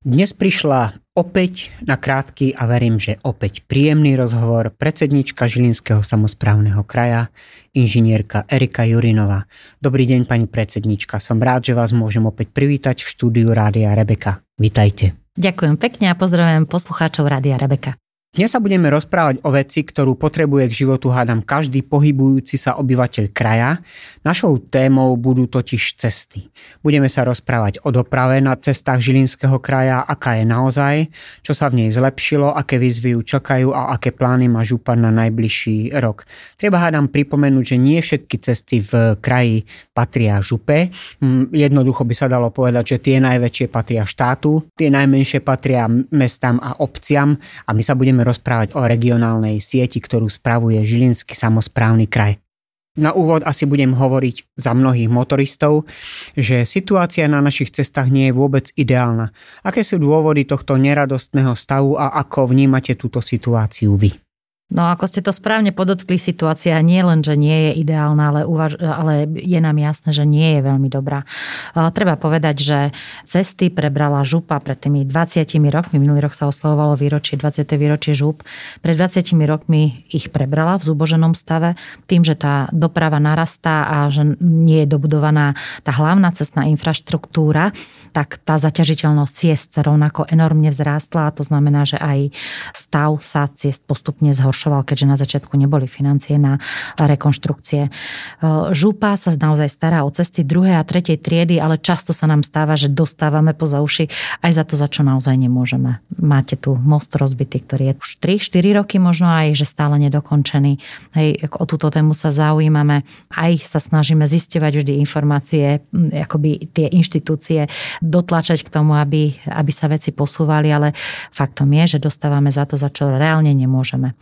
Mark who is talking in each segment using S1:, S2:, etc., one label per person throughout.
S1: Dnes prišla opäť na krátky a verím, že opäť príjemný rozhovor predsednička Žilinského samozprávneho kraja, inžinierka Erika Jurinová. Dobrý deň, pani predsednička. Som rád, že vás môžem opäť privítať v štúdiu Rádia Rebeka. Vítajte.
S2: Ďakujem pekne a pozdravujem poslucháčov Rádia Rebeka.
S1: Dnes sa budeme rozprávať o veci, ktorú potrebuje k životu hádam každý pohybujúci sa obyvateľ kraja. Našou témou budú totiž cesty. Budeme sa rozprávať o doprave na cestách Žilinského kraja, aká je naozaj, čo sa v nej zlepšilo, aké výzvy ju čakajú a aké plány má župan na najbližší rok. Treba hádam pripomenúť, že nie všetky cesty v kraji patria župe. Hm, jednoducho by sa dalo povedať, že tie najväčšie patria štátu, tie najmenšie patria mestám a obciam a my sa budeme budeme rozprávať o regionálnej sieti, ktorú spravuje Žilinský samozprávny kraj. Na úvod asi budem hovoriť za mnohých motoristov, že situácia na našich cestách nie je vôbec ideálna. Aké sú dôvody tohto neradostného stavu a ako vnímate túto situáciu vy?
S2: No ako ste to správne podotkli, situácia nie len, že nie je ideálna, ale, uvaž- ale je nám jasné, že nie je veľmi dobrá. Treba povedať, že cesty prebrala župa pred tými 20 rokmi, minulý rok sa oslavovalo výročie, 20. výročie žup, pred 20 rokmi ich prebrala v zúboženom stave, tým, že tá doprava narastá a že nie je dobudovaná tá hlavná cestná infraštruktúra, tak tá zaťažiteľnosť ciest rovnako enormne vzrástla a to znamená, že aj stav sa ciest postupne zhoršil zhoršoval, keďže na začiatku neboli financie na rekonštrukcie. E, župa sa naozaj stará o cesty druhej a tretej triedy, ale často sa nám stáva, že dostávame poza uši aj za to, za čo naozaj nemôžeme. Máte tu most rozbitý, ktorý je už 3-4 roky možno aj, že stále nedokončený. Hej, o túto tému sa zaujímame, aj sa snažíme zistovať vždy informácie, akoby tie inštitúcie dotlačať k tomu, aby, aby sa veci posúvali, ale faktom je, že dostávame za to, za čo reálne nemôžeme.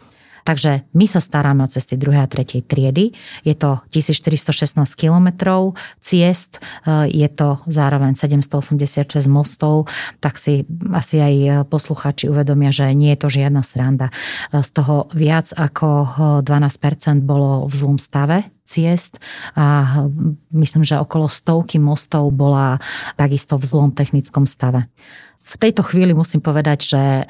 S2: Takže my sa staráme o cesty 2. a 3. triedy. Je to 1416 kilometrov ciest, e, je to zároveň 786 mostov, tak si asi aj posluchači uvedomia, že nie je to žiadna sranda. E, z toho viac ako 12% bolo v zlom stave ciest a myslím, že okolo stovky mostov bola takisto v zlom technickom stave. V tejto chvíli musím povedať, že e,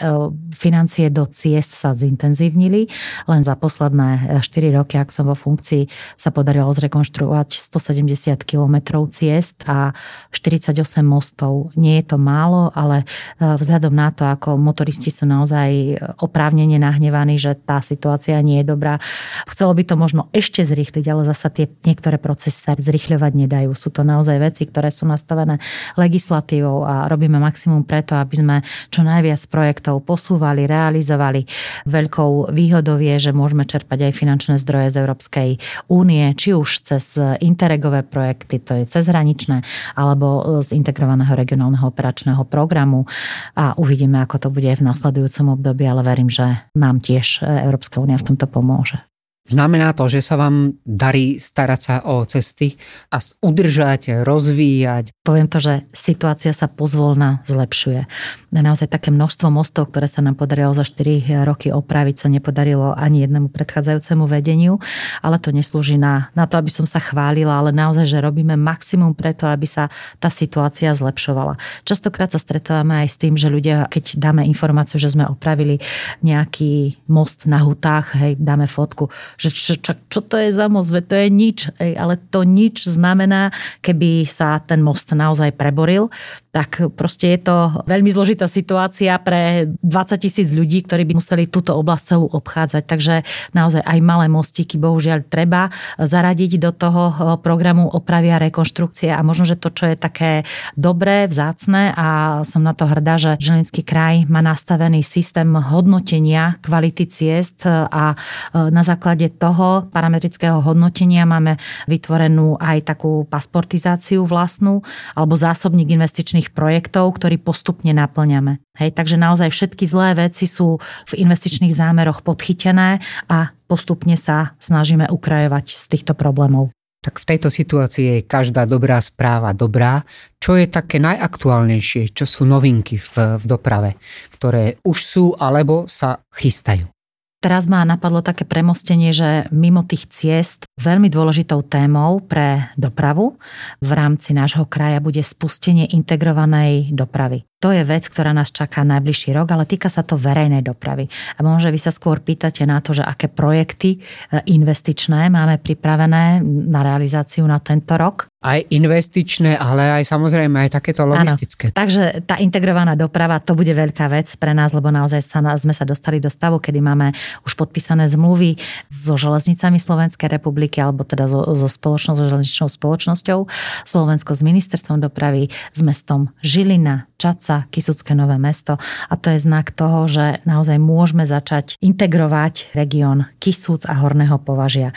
S2: financie do ciest sa zintenzívnili. Len za posledné 4 e, roky, ak som vo funkcii, sa podarilo zrekonštruovať 170 km ciest a 48 mostov. Nie je to málo, ale e, vzhľadom na to, ako motoristi sú naozaj oprávnene nahnevaní, že tá situácia nie je dobrá. Chcelo by to možno ešte zrýchliť, ale zasa tie niektoré procesy sa zrýchľovať nedajú. Sú to naozaj veci, ktoré sú nastavené legislatívou a robíme maximum preto, preto, aby sme čo najviac projektov posúvali, realizovali. Veľkou výhodou je, že môžeme čerpať aj finančné zdroje z Európskej únie, či už cez interregové projekty, to je cezhraničné, alebo z integrovaného regionálneho operačného programu a uvidíme, ako to bude v nasledujúcom období, ale verím, že nám tiež Európska únia v tomto pomôže.
S1: Znamená to, že sa vám darí starať sa o cesty a udržať, rozvíjať?
S2: Poviem to, že situácia sa pozvolna zlepšuje. Naozaj také množstvo mostov, ktoré sa nám podarilo za 4 roky opraviť, sa nepodarilo ani jednému predchádzajúcemu vedeniu, ale to neslúži na, na to, aby som sa chválila, ale naozaj, že robíme maximum preto, aby sa tá situácia zlepšovala. Častokrát sa stretávame aj s tým, že ľudia, keď dáme informáciu, že sme opravili nejaký most na hutách, hej, dáme fotku, že čo, čo, čo to je za most, to je nič, ale to nič znamená, keby sa ten most naozaj preboril, tak proste je to veľmi zložitá situácia pre 20 tisíc ľudí, ktorí by museli túto oblasť celú obchádzať. Takže naozaj aj malé mostíky bohužiaľ treba zaradiť do toho eh, programu opravy a rekonštrukcie. A možno, že to, čo je také dobré, vzácne a som na to hrdá, že Žilinský kraj má nastavený systém hodnotenia kvality ciest a eh, na základe toho parametrického hodnotenia máme vytvorenú aj takú pasportizáciu vlastnú alebo zásobník investičných projektov, ktorý postupne naplňame. Hej, takže naozaj všetky zlé veci sú v investičných zámeroch podchytené a postupne sa snažíme ukrajovať z týchto problémov.
S1: Tak v tejto situácii je každá dobrá správa dobrá. Čo je také najaktuálnejšie, čo sú novinky v, v doprave, ktoré už sú alebo sa chystajú?
S2: Teraz ma napadlo také premostenie, že mimo tých ciest veľmi dôležitou témou pre dopravu v rámci nášho kraja bude spustenie integrovanej dopravy. To je vec, ktorá nás čaká najbližší rok, ale týka sa to verejnej dopravy. A možno vy sa skôr pýtate na to, že aké projekty e, investičné máme pripravené na realizáciu na tento rok.
S1: Aj investičné, ale aj samozrejme aj takéto logistické.
S2: Ano. Takže tá integrovaná doprava, to bude veľká vec pre nás, lebo naozaj sa, sme sa dostali do stavu, kedy máme už podpísané zmluvy so železnicami Slovenskej republiky, alebo teda so, so spoločnosťou, železničnou spoločnosťou Slovensko s ministerstvom dopravy, s mestom Žilina, Čaca, Kisucké nové mesto. A to je znak toho, že naozaj môžeme začať integrovať región Kisúc a Horného považia.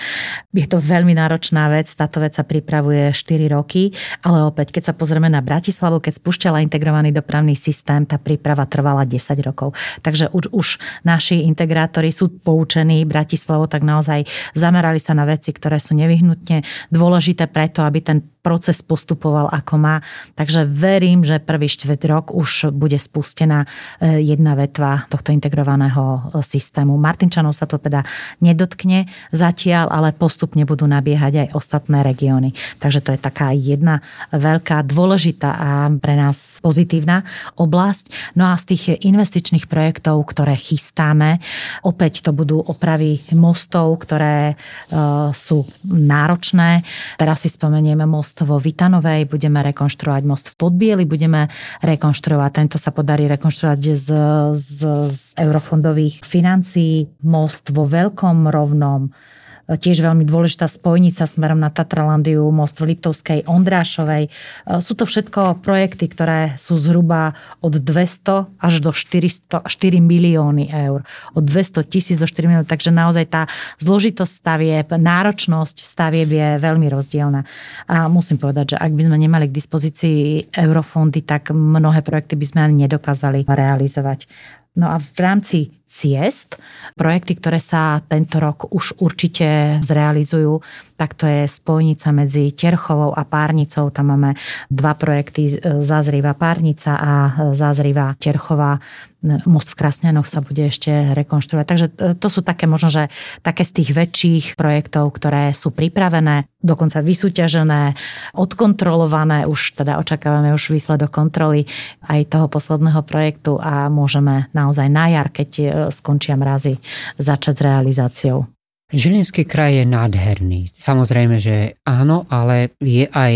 S2: Je to veľmi náročná vec, táto vec sa pripravuje 4 roky, ale opäť, keď sa pozrieme na Bratislavu, keď spúšťala integrovaný dopravný systém, tá príprava trvala 10 rokov. Takže už, už naši integrátori sú poučení Bratislavu, tak naozaj zamerali sa na veci, ktoré sú nevyhnutne dôležité preto, aby ten proces postupoval ako má. Takže verím, že prvý štvrť rok už bude spustená e, jedna vetva tohto integrovaného e, systému. Martinčanov sa to teda nedotkne zatiaľ, ale postupne budú nabiehať aj ostatné regióny. Takže to je taká jedna veľká, dôležitá a pre nás pozitívna oblasť. No a z tých investičných projektov, ktoré chystáme, opäť to budú opravy mostov, ktoré e, sú náročné. Teraz si spomenieme most most vo Vitanovej, budeme rekonštruovať most v Podbieli, budeme rekonštruovať, tento sa podarí rekonštruovať z, z, z eurofondových financií, most vo Veľkom rovnom, tiež veľmi dôležitá spojnica smerom na Tatralandiu, most v Liptovskej, Ondrášovej. E, sú to všetko projekty, ktoré sú zhruba od 200 až do 400, 4 milióny eur. Od 200 tisíc do 4 milióny. Takže naozaj tá zložitosť stavieb, náročnosť stavieb je veľmi rozdielna. A musím povedať, že ak by sme nemali k dispozícii eurofondy, tak mnohé projekty by sme ani nedokázali realizovať. No a v rámci ciest, projekty, ktoré sa tento rok už určite zrealizujú, tak to je spojnica medzi Terchovou a Párnicou. Tam máme dva projekty, Zázriva Párnica a Zázriva Terchová. Most v Krasňanoch sa bude ešte rekonštruovať. Takže to sú také možno, že také z tých väčších projektov, ktoré sú pripravené, dokonca vysúťažené, odkontrolované, už teda očakávame už výsledok kontroly aj toho posledného projektu a môžeme naozaj na jar, keď e, skončia mrazy, začať s realizáciou.
S1: Žilinský kraj je nádherný. Samozrejme, že áno, ale je aj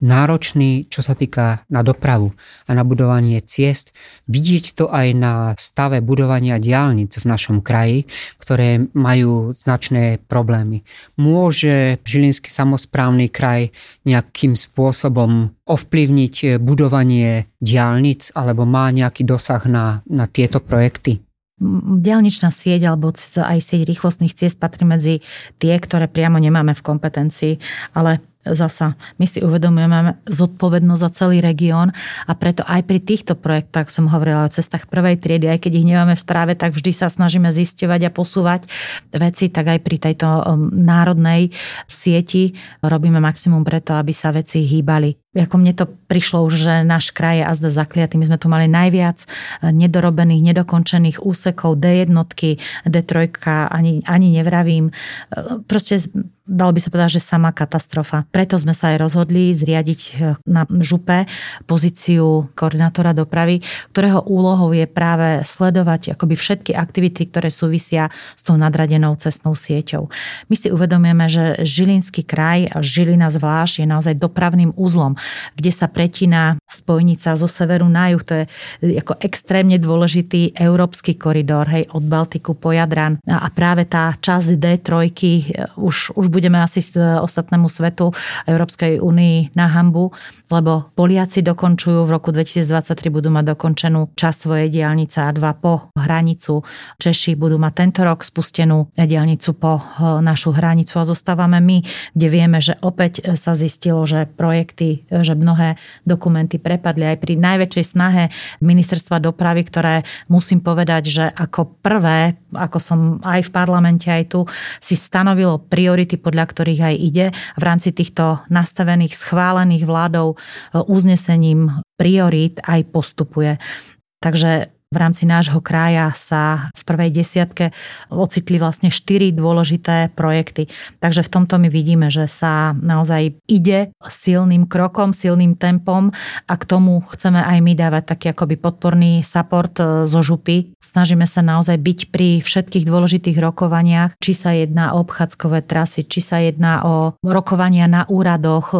S1: náročný, čo sa týka na dopravu a na budovanie ciest. Vidieť to aj na stave budovania diálnic v našom kraji, ktoré majú značné problémy. Môže Žilinský samozprávny kraj nejakým spôsobom ovplyvniť budovanie diálnic alebo má nejaký dosah na, na tieto projekty?
S2: Dielničná sieť alebo aj sieť rýchlostných ciest patrí medzi tie, ktoré priamo nemáme v kompetencii, ale zasa my si uvedomujeme zodpovednosť za celý región a preto aj pri týchto projektoch, som hovorila o cestách prvej triedy, aj keď ich nemáme v správe, tak vždy sa snažíme zisťovať a posúvať veci, tak aj pri tejto um, národnej sieti robíme maximum preto, aby sa veci hýbali. Ako mne to prišlo už, že náš kraj je azda zakliatý. My sme tu mali najviac eh, nedorobených, nedokončených úsekov D1, D3, ani, ani nevravím. Eh, proste dalo by sa povedať, že sama katastrofa. Preto sme sa aj rozhodli zriadiť eh, na župe pozíciu koordinátora dopravy, ktorého úlohou je práve sledovať akoby všetky aktivity, ktoré súvisia s tou nadradenou cestnou sieťou. My si uvedomujeme, že Žilinský kraj a Žilina zvlášť je naozaj dopravným úzlom, kde sa pretína spojnica zo severu na juh. To je eh, ako extrémne dôležitý európsky koridor, hej, od Baltiku po Jadran. A práve tá časť D3 eh, už, už budeme asi ostatnému svetu Európskej únii na hambu, lebo Poliaci dokončujú v roku 2023 budú mať dokončenú časť svojej diálnice A2 po hranicu. Češi budú mať tento rok spustenú diálnicu po eh, našu hranicu a zostávame my, kde vieme, že opäť sa zistilo, že projekty, že mnohé dokumenty prepadli aj pri najväčšej snahe ministerstva dopravy, ktoré musím povedať, že ako prvé, ako som aj v parlamente, aj tu, si stanovilo priority podľa ktorých aj ide. V rámci týchto nastavených, schválených vládou e, uznesením priorít aj postupuje. Takže v rámci nášho kraja sa v prvej desiatke ocitli vlastne štyri dôležité projekty. Takže v tomto my vidíme, že sa naozaj ide silným krokom, silným tempom a k tomu chceme aj my dávať taký akoby podporný support e, zo župy. Snažíme sa naozaj byť pri všetkých dôležitých rokovaniach, či sa jedná o obchádzkové trasy, či sa jedná o rokovania na úradoch, e,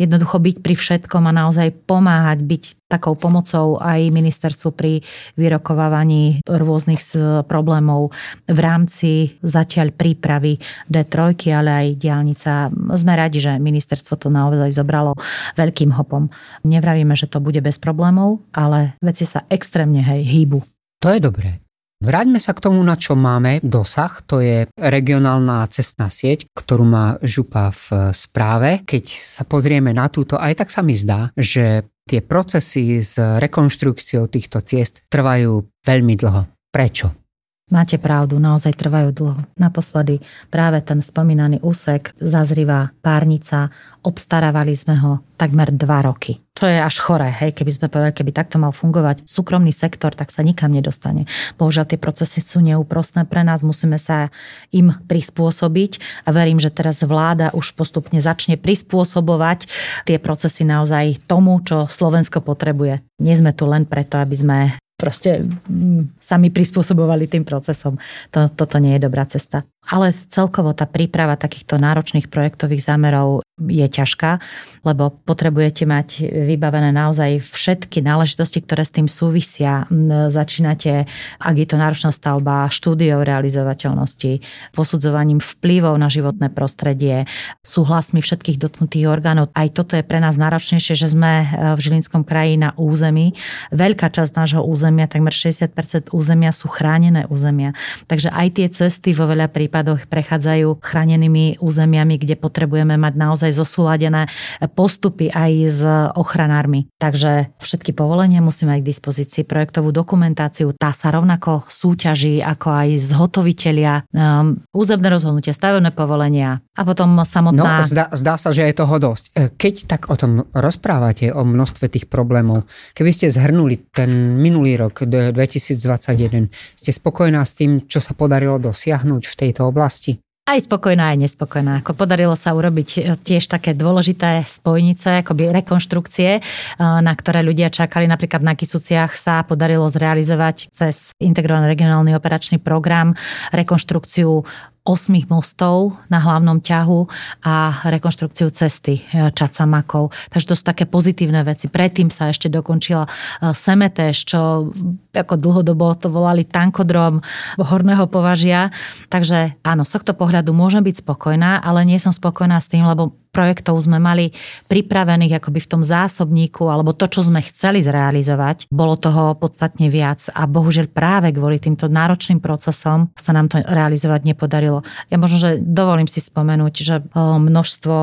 S2: jednoducho byť pri všetkom a naozaj pomáhať, byť takou pomocou aj ministerstvu pri vyrokovávaní rôznych problémov v rámci zatiaľ prípravy D3, ale aj diálnica. Sme radi, že ministerstvo to naozaj zobralo veľkým hopom. Nevravíme, že to bude bez problémov, ale veci sa extrémne hej, hýbu.
S1: To je dobré. Vráťme sa k tomu, na čo máme dosah. To je regionálna cestná sieť, ktorú má župa v správe. Keď sa pozrieme na túto, aj tak sa mi zdá, že tie procesy s rekonštrukciou týchto ciest trvajú veľmi dlho. Prečo?
S2: Máte pravdu, naozaj trvajú dlho. Naposledy práve ten spomínaný úsek zazrivá párnica, obstarávali sme ho takmer dva roky. Čo je až choré, hej, keby sme povedali, keby takto mal fungovať súkromný sektor, tak sa nikam nedostane. Bohužiaľ tie procesy sú neúprostné pre nás, musíme sa im prispôsobiť a verím, že teraz vláda už postupne začne prispôsobovať tie procesy naozaj tomu, čo Slovensko potrebuje. Nie sme tu len preto, aby sme proste mm, sami prispôsobovali tým procesom. To, toto nie je dobrá cesta. Ale celkovo tá príprava takýchto náročných projektových zámerov je ťažká, lebo potrebujete mať vybavené naozaj všetky náležitosti, ktoré s tým súvisia. Začínate, ak je to náročná stavba, štúdiou realizovateľnosti, posudzovaním vplyvov na životné prostredie, súhlasmi všetkých dotknutých orgánov. Aj toto je pre nás náročnejšie, že sme v Žilinskom kraji na území. Veľká časť nášho územia, takmer 60% územia sú chránené územia. Takže aj tie cesty vo veľa prípadov prípadoch prechádzajú chránenými územiami, kde potrebujeme mať naozaj zosúladené postupy aj s ochranármi. Takže všetky povolenia musíme mať k dispozícii, projektovú dokumentáciu, tá sa rovnako súťaží ako aj zhotovitelia, um, územné rozhodnutie, stavebné povolenia a potom samotná...
S1: No, zdá, zdá sa, že je toho dosť. E, keď tak o tom rozprávate, o množstve tých problémov, keby ste zhrnuli ten minulý rok, 2021, ste spokojná s tým, čo sa podarilo dosiahnuť v tejto oblasti?
S2: Aj spokojná, aj nespokojná. Ako podarilo sa urobiť e, tiež také dôležité spojnice, akoby rekonštrukcie, e, na ktoré ľudia čakali. Napríklad na Kisuciach sa podarilo zrealizovať cez integrovaný regionálny operačný program rekonštrukciu osmých mostov na hlavnom ťahu a rekonštrukciu cesty e, Čacamakov. Takže to sú také pozitívne veci. Predtým sa ešte dokončila e, Semetéž, čo ako dlhodobo to volali tankodrom horného považia. Takže áno, z tohto pohľadu môžem byť spokojná, ale nie som spokojná s tým, lebo projektov sme mali pripravených akoby v tom zásobníku, alebo to, čo sme chceli zrealizovať, bolo toho podstatne viac a bohužiaľ práve kvôli týmto náročným procesom sa nám to realizovať nepodarilo. Ja možno, že dovolím si spomenúť, že množstvo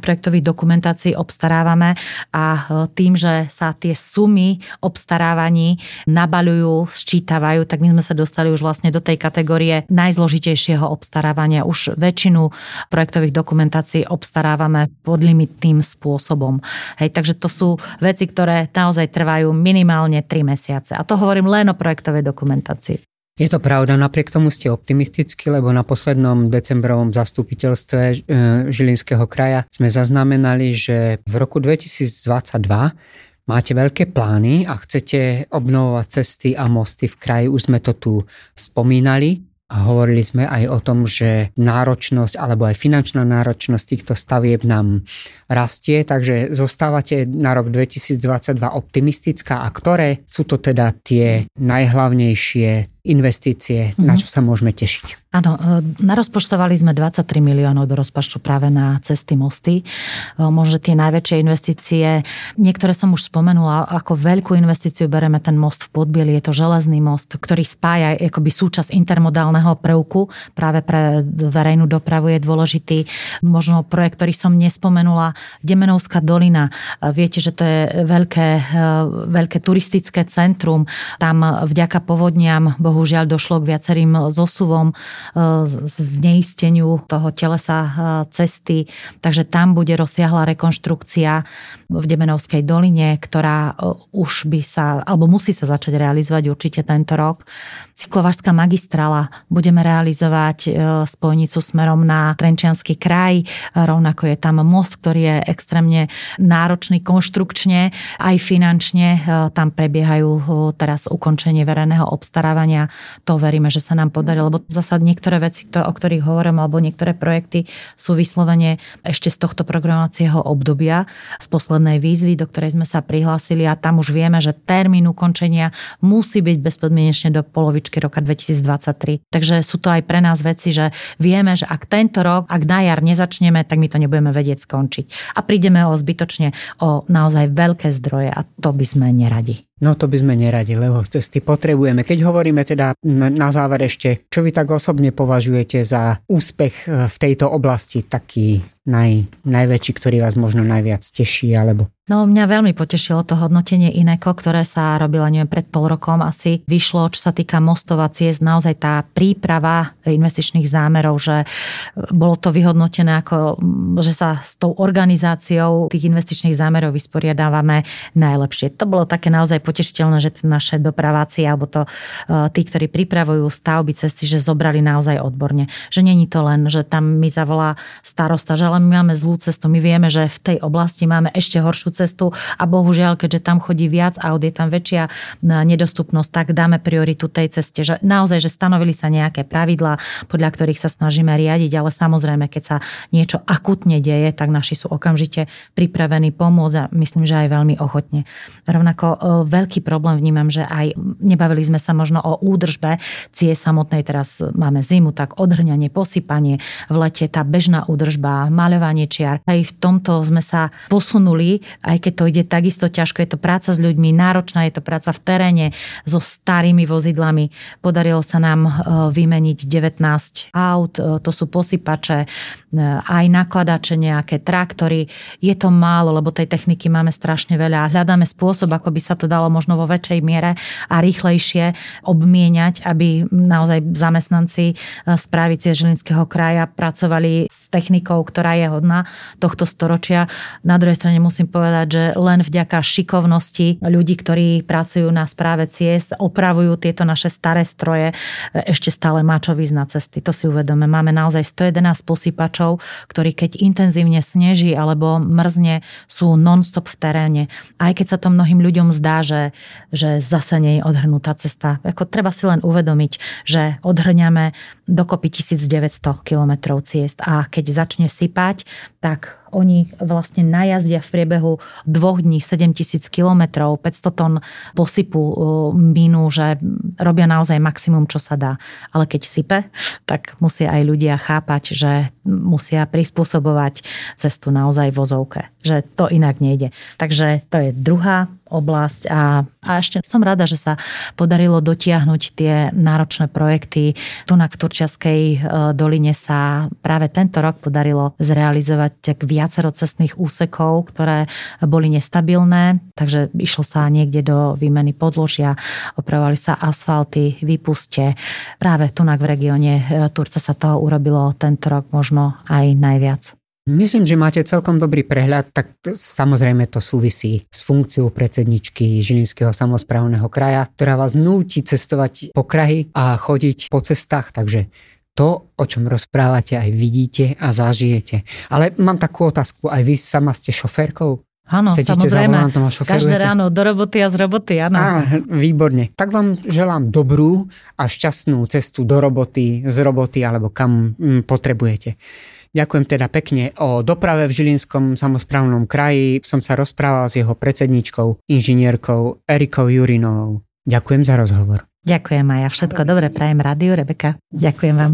S2: projektových dokumentácií obstarávame a tým, že sa tie sumy obstarávaní nabaľujú, sčítavajú, tak my sme sa dostali už vlastne do tej kategórie najzložitejšieho obstarávania. Už väčšinu projektových dokumentácií obstarávame využívame podlimitným spôsobom. Hej, takže to sú veci, ktoré naozaj trvajú minimálne 3 mesiace. A to hovorím len o projektovej dokumentácii.
S1: Je to pravda, napriek tomu ste optimistickí, lebo na poslednom decembrovom zastupiteľstve e, Žilinského kraja sme zaznamenali, že v roku 2022 máte veľké plány a chcete obnovovať cesty a mosty v kraji. Už sme to tu spomínali. A hovorili sme aj o tom, že náročnosť alebo aj finančná náročnosť týchto stavieb nám rastie, takže zostávate na rok 2022 optimistická a ktoré sú to teda tie najhlavnejšie investície, mm-hmm. na čo sa môžeme tešiť.
S2: Áno, e, narozpočtovali sme 23 miliónov do rozpočtu práve na cesty, mosty. E, možno tie najväčšie investície, niektoré som už spomenula, ako veľkú investíciu bereme ten most v Podbieli, je to železný most, ktorý spája akoby súčasť intermodálneho prvku, práve pre verejnú dopravu je dôležitý. Možno projekt, ktorý som nespomenula, Demenovská dolina. E, viete, že to je veľké, veľké turistické centrum. Tam vďaka povodniam bohužiaľ došlo k viacerým zosuvom, zneisteniu toho telesa cesty, takže tam bude rozsiahla rekonštrukcia v Demenovskej doline, ktorá už by sa, alebo musí sa začať realizovať určite tento rok. Cyklovažská magistrála budeme realizovať spojnicu smerom na Trenčianský kraj, rovnako je tam most, ktorý je extrémne náročný konštrukčne, aj finančne. Tam prebiehajú teraz ukončenie verejného obstarávania. To veríme, že sa nám podarí, lebo zasa niektoré veci, o ktorých hovorím, alebo niektoré projekty sú vyslovene ešte z tohto programovacieho obdobia, z poslednej výzvy, do ktorej sme sa prihlásili a tam už vieme, že termín ukončenia musí byť bezpodmienečne do polovičky roka 2023. Takže sú to aj pre nás veci, že vieme, že ak tento rok, ak na jar nezačneme, tak my to nebudeme vedieť skončiť. A prídeme o zbytočne o naozaj veľké zdroje a to by sme neradi.
S1: No to by sme neradi, lebo cesty potrebujeme. Keď hovoríme teda na záver ešte, čo vy tak osobne považujete za úspech e, v tejto oblasti, taký naj, najväčší, ktorý vás možno najviac teší, alebo
S2: No mňa veľmi potešilo to hodnotenie Ineko, ktoré sa robilo neviem, pred pol rokom asi vyšlo, čo sa týka mostov a ciest, naozaj tá príprava investičných zámerov, že bolo to vyhodnotené ako, že sa s tou organizáciou tých investičných zámerov vysporiadávame najlepšie. To bolo také naozaj potešiteľné, že naše dopraváci alebo to e, tí, ktorí pripravujú stavby cesty, že zobrali naozaj odborne. Že není to len, že tam mi zavolá starosta, že ale my máme zlú cestu, my vieme, že v tej oblasti máme ešte horšiu cestu a bohužiaľ, keďže tam chodí viac aut, je tam väčšia e, nedostupnosť, tak dáme prioritu tej ceste. Že naozaj, že stanovili sa nejaké pravidlá, podľa ktorých sa snažíme riadiť, ale samozrejme, keď sa niečo akutne deje, tak naši sú okamžite pripravení pomôcť a myslím, že aj veľmi ochotne. Rovnako e, veľký problém vnímam, že aj nebavili sme sa možno o údržbe cie samotnej, teraz máme zimu, tak odhrňanie, posypanie, v lete tá bežná údržba, maľovanie čiar. Aj v tomto sme sa posunuli aj keď to ide takisto ťažko, je to práca s ľuďmi, náročná je to práca v teréne so starými vozidlami. Podarilo sa nám e, vymeniť 19 aut, e, to sú posypače, e, aj nakladače, nejaké traktory. Je to málo, lebo tej techniky máme strašne veľa a hľadáme spôsob, ako by sa to dalo možno vo väčšej miere a rýchlejšie obmieniať, aby naozaj zamestnanci správy Žilinského kraja pracovali s technikou, ktorá je hodná tohto storočia. Na druhej strane musím povedať, povedať, že len vďaka šikovnosti ľudí, ktorí pracujú na správe ciest, opravujú tieto naše staré stroje, ešte stále má čo na cesty. To si uvedome. Máme naozaj 111 posýpačov, ktorí keď intenzívne sneží alebo mrzne, sú non-stop v teréne. Aj keď sa to mnohým ľuďom zdá, že, že zase nie je odhrnutá cesta. Ako treba si len uvedomiť, že odhrňame dokopy 1900 km ciest a keď začne sypať, tak oni vlastne najazdia v priebehu dvoch dní 7000 km, 500 tón posypu minú, že robia naozaj maximum, čo sa dá. Ale keď sype, tak musia aj ľudia chápať, že musia prispôsobovať cestu naozaj vozovke. Že to inak nejde. Takže to je druhá oblasť a, a ešte som rada, že sa podarilo dotiahnuť tie náročné projekty. Tu na Turčiaskej e, doline sa práve tento rok podarilo zrealizovať viacero cestných úsekov, ktoré boli nestabilné, takže išlo sa niekde do výmeny podložia, opravovali sa asfalty, vypuste. Práve tu v regióne e, Turca sa toho urobilo tento rok možno aj najviac.
S1: Myslím, že máte celkom dobrý prehľad, tak samozrejme to súvisí s funkciou predsedničky Žilinského samozprávneho kraja, ktorá vás núti cestovať po kraji a chodiť po cestách, takže to, o čom rozprávate, aj vidíte a zažijete. Ale mám takú otázku, aj vy sama ste šoférkou?
S2: Áno, Sedíte samozrejme. Každé ráno do roboty a z roboty, áno. Á,
S1: výborne. Tak vám želám dobrú a šťastnú cestu do roboty, z roboty alebo kam mm, potrebujete. Ďakujem teda pekne. O doprave v Žilinskom samozprávnom kraji som sa rozprával s jeho predsedničkou, inžinierkou Erikou Jurinovou. Ďakujem za rozhovor.
S2: Ďakujem aj ja. Všetko dobre prajem rádiu, Rebeka. Ďakujem vám.